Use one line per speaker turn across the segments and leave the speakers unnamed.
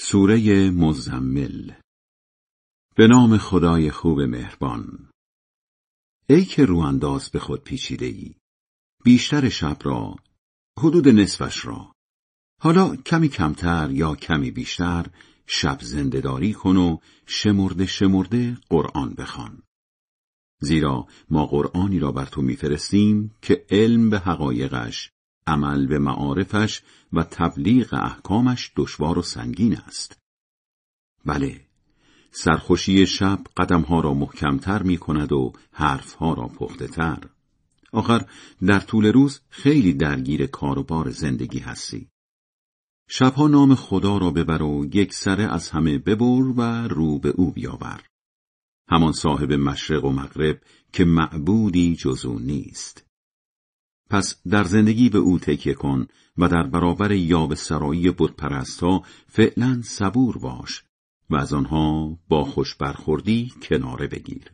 سوره مزمل. به نام خدای خوب مهربان. ای که روانداز به خود پیچیده ای بیشتر شب را حدود نصفش را. حالا کمی کمتر یا کمی بیشتر شب زندهداری کن و شمرده شمرده قرآن بخوان. زیرا ما قرآنی را بر تو میفرستیم که علم به حقایقش عمل به معارفش و تبلیغ احکامش دشوار و سنگین است. بله، سرخوشی شب قدمها را محکمتر می کند و حرفها را پخته تر. آخر در طول روز خیلی درگیر کار و بار زندگی هستی. شبها نام خدا را ببر و یک سره از همه ببر و رو به او بیاور. همان صاحب مشرق و مغرب که معبودی جزو نیست. پس در زندگی به او تکیه کن و در برابر یاب سرایی بتپرستها فعلا صبور باش و از آنها با خوش برخوردی کناره بگیر.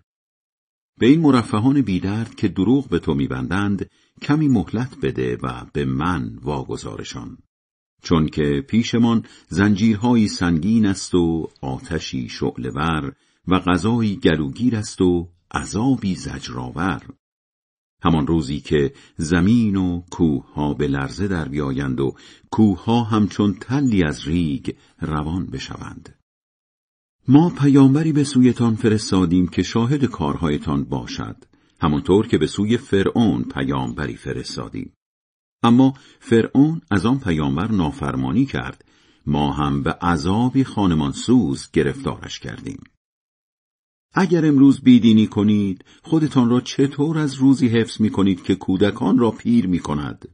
به این مرفهان بیدرد که دروغ به تو میبندند کمی مهلت بده و به من واگذارشان. چون که پیشمان زنجیرهایی سنگین است و آتشی شعلور و غذایی گلوگیر است و عذابی زجرآور. همان روزی که زمین و کوه ها به لرزه در بیایند و کوه ها همچون تلی از ریگ روان بشوند. ما پیامبری به سویتان فرستادیم که شاهد کارهایتان باشد. همانطور که به سوی فرعون پیامبری فرستادیم. اما فرعون از آن پیامبر نافرمانی کرد. ما هم به عذابی خانمانسوز گرفتارش کردیم. اگر امروز بیدینی کنید خودتان را چطور از روزی حفظ می کنید که کودکان را پیر می کند؟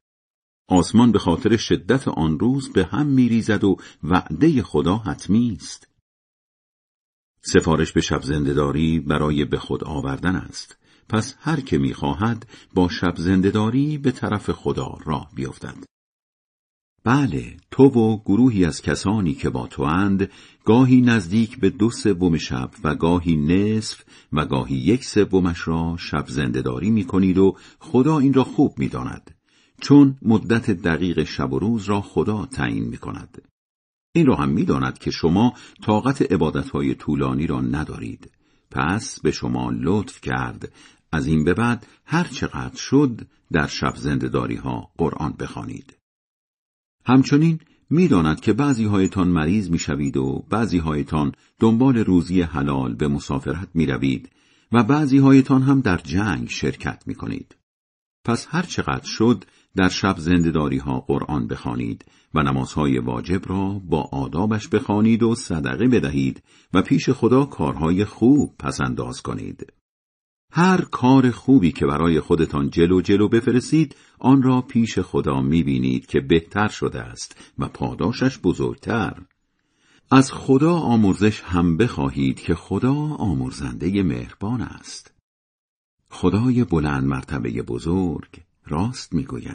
آسمان به خاطر شدت آن روز به هم می ریزد و وعده خدا حتمی است. سفارش به شب زندهداری برای به خود آوردن است. پس هر که می‌خواهد با شب زندهداری به طرف خدا راه بیفتد. بله تو و گروهی از کسانی که با تو اند گاهی نزدیک به دو سوم شب و گاهی نصف و گاهی یک سومش را شب زندهداری می کنید و خدا این را خوب می داند. چون مدت دقیق شب و روز را خدا تعیین می کند. این را هم می داند که شما طاقت عبادتهای طولانی را ندارید. پس به شما لطف کرد از این به بعد هر چقدر شد در شب زندهداری ها قرآن بخوانید. همچنین می‌داند که بعضی هایتان مریض می‌شوید و بعضی هایتان دنبال روزی حلال به مسافرت می روید و بعضی هایتان هم در جنگ شرکت می کنید. پس هر چقدر شد در شب زندهداری ها قرآن بخوانید و نمازهای واجب را با آدابش بخوانید و صدقه بدهید و پیش خدا کارهای خوب پسنداز کنید. هر کار خوبی که برای خودتان جلو جلو بفرستید آن را پیش خدا می‌بینید که بهتر شده است و پاداشش بزرگتر. از خدا آمرزش هم بخواهید که خدا آمرزنده مهربان است. خدای بلند مرتبه بزرگ راست می‌گوید.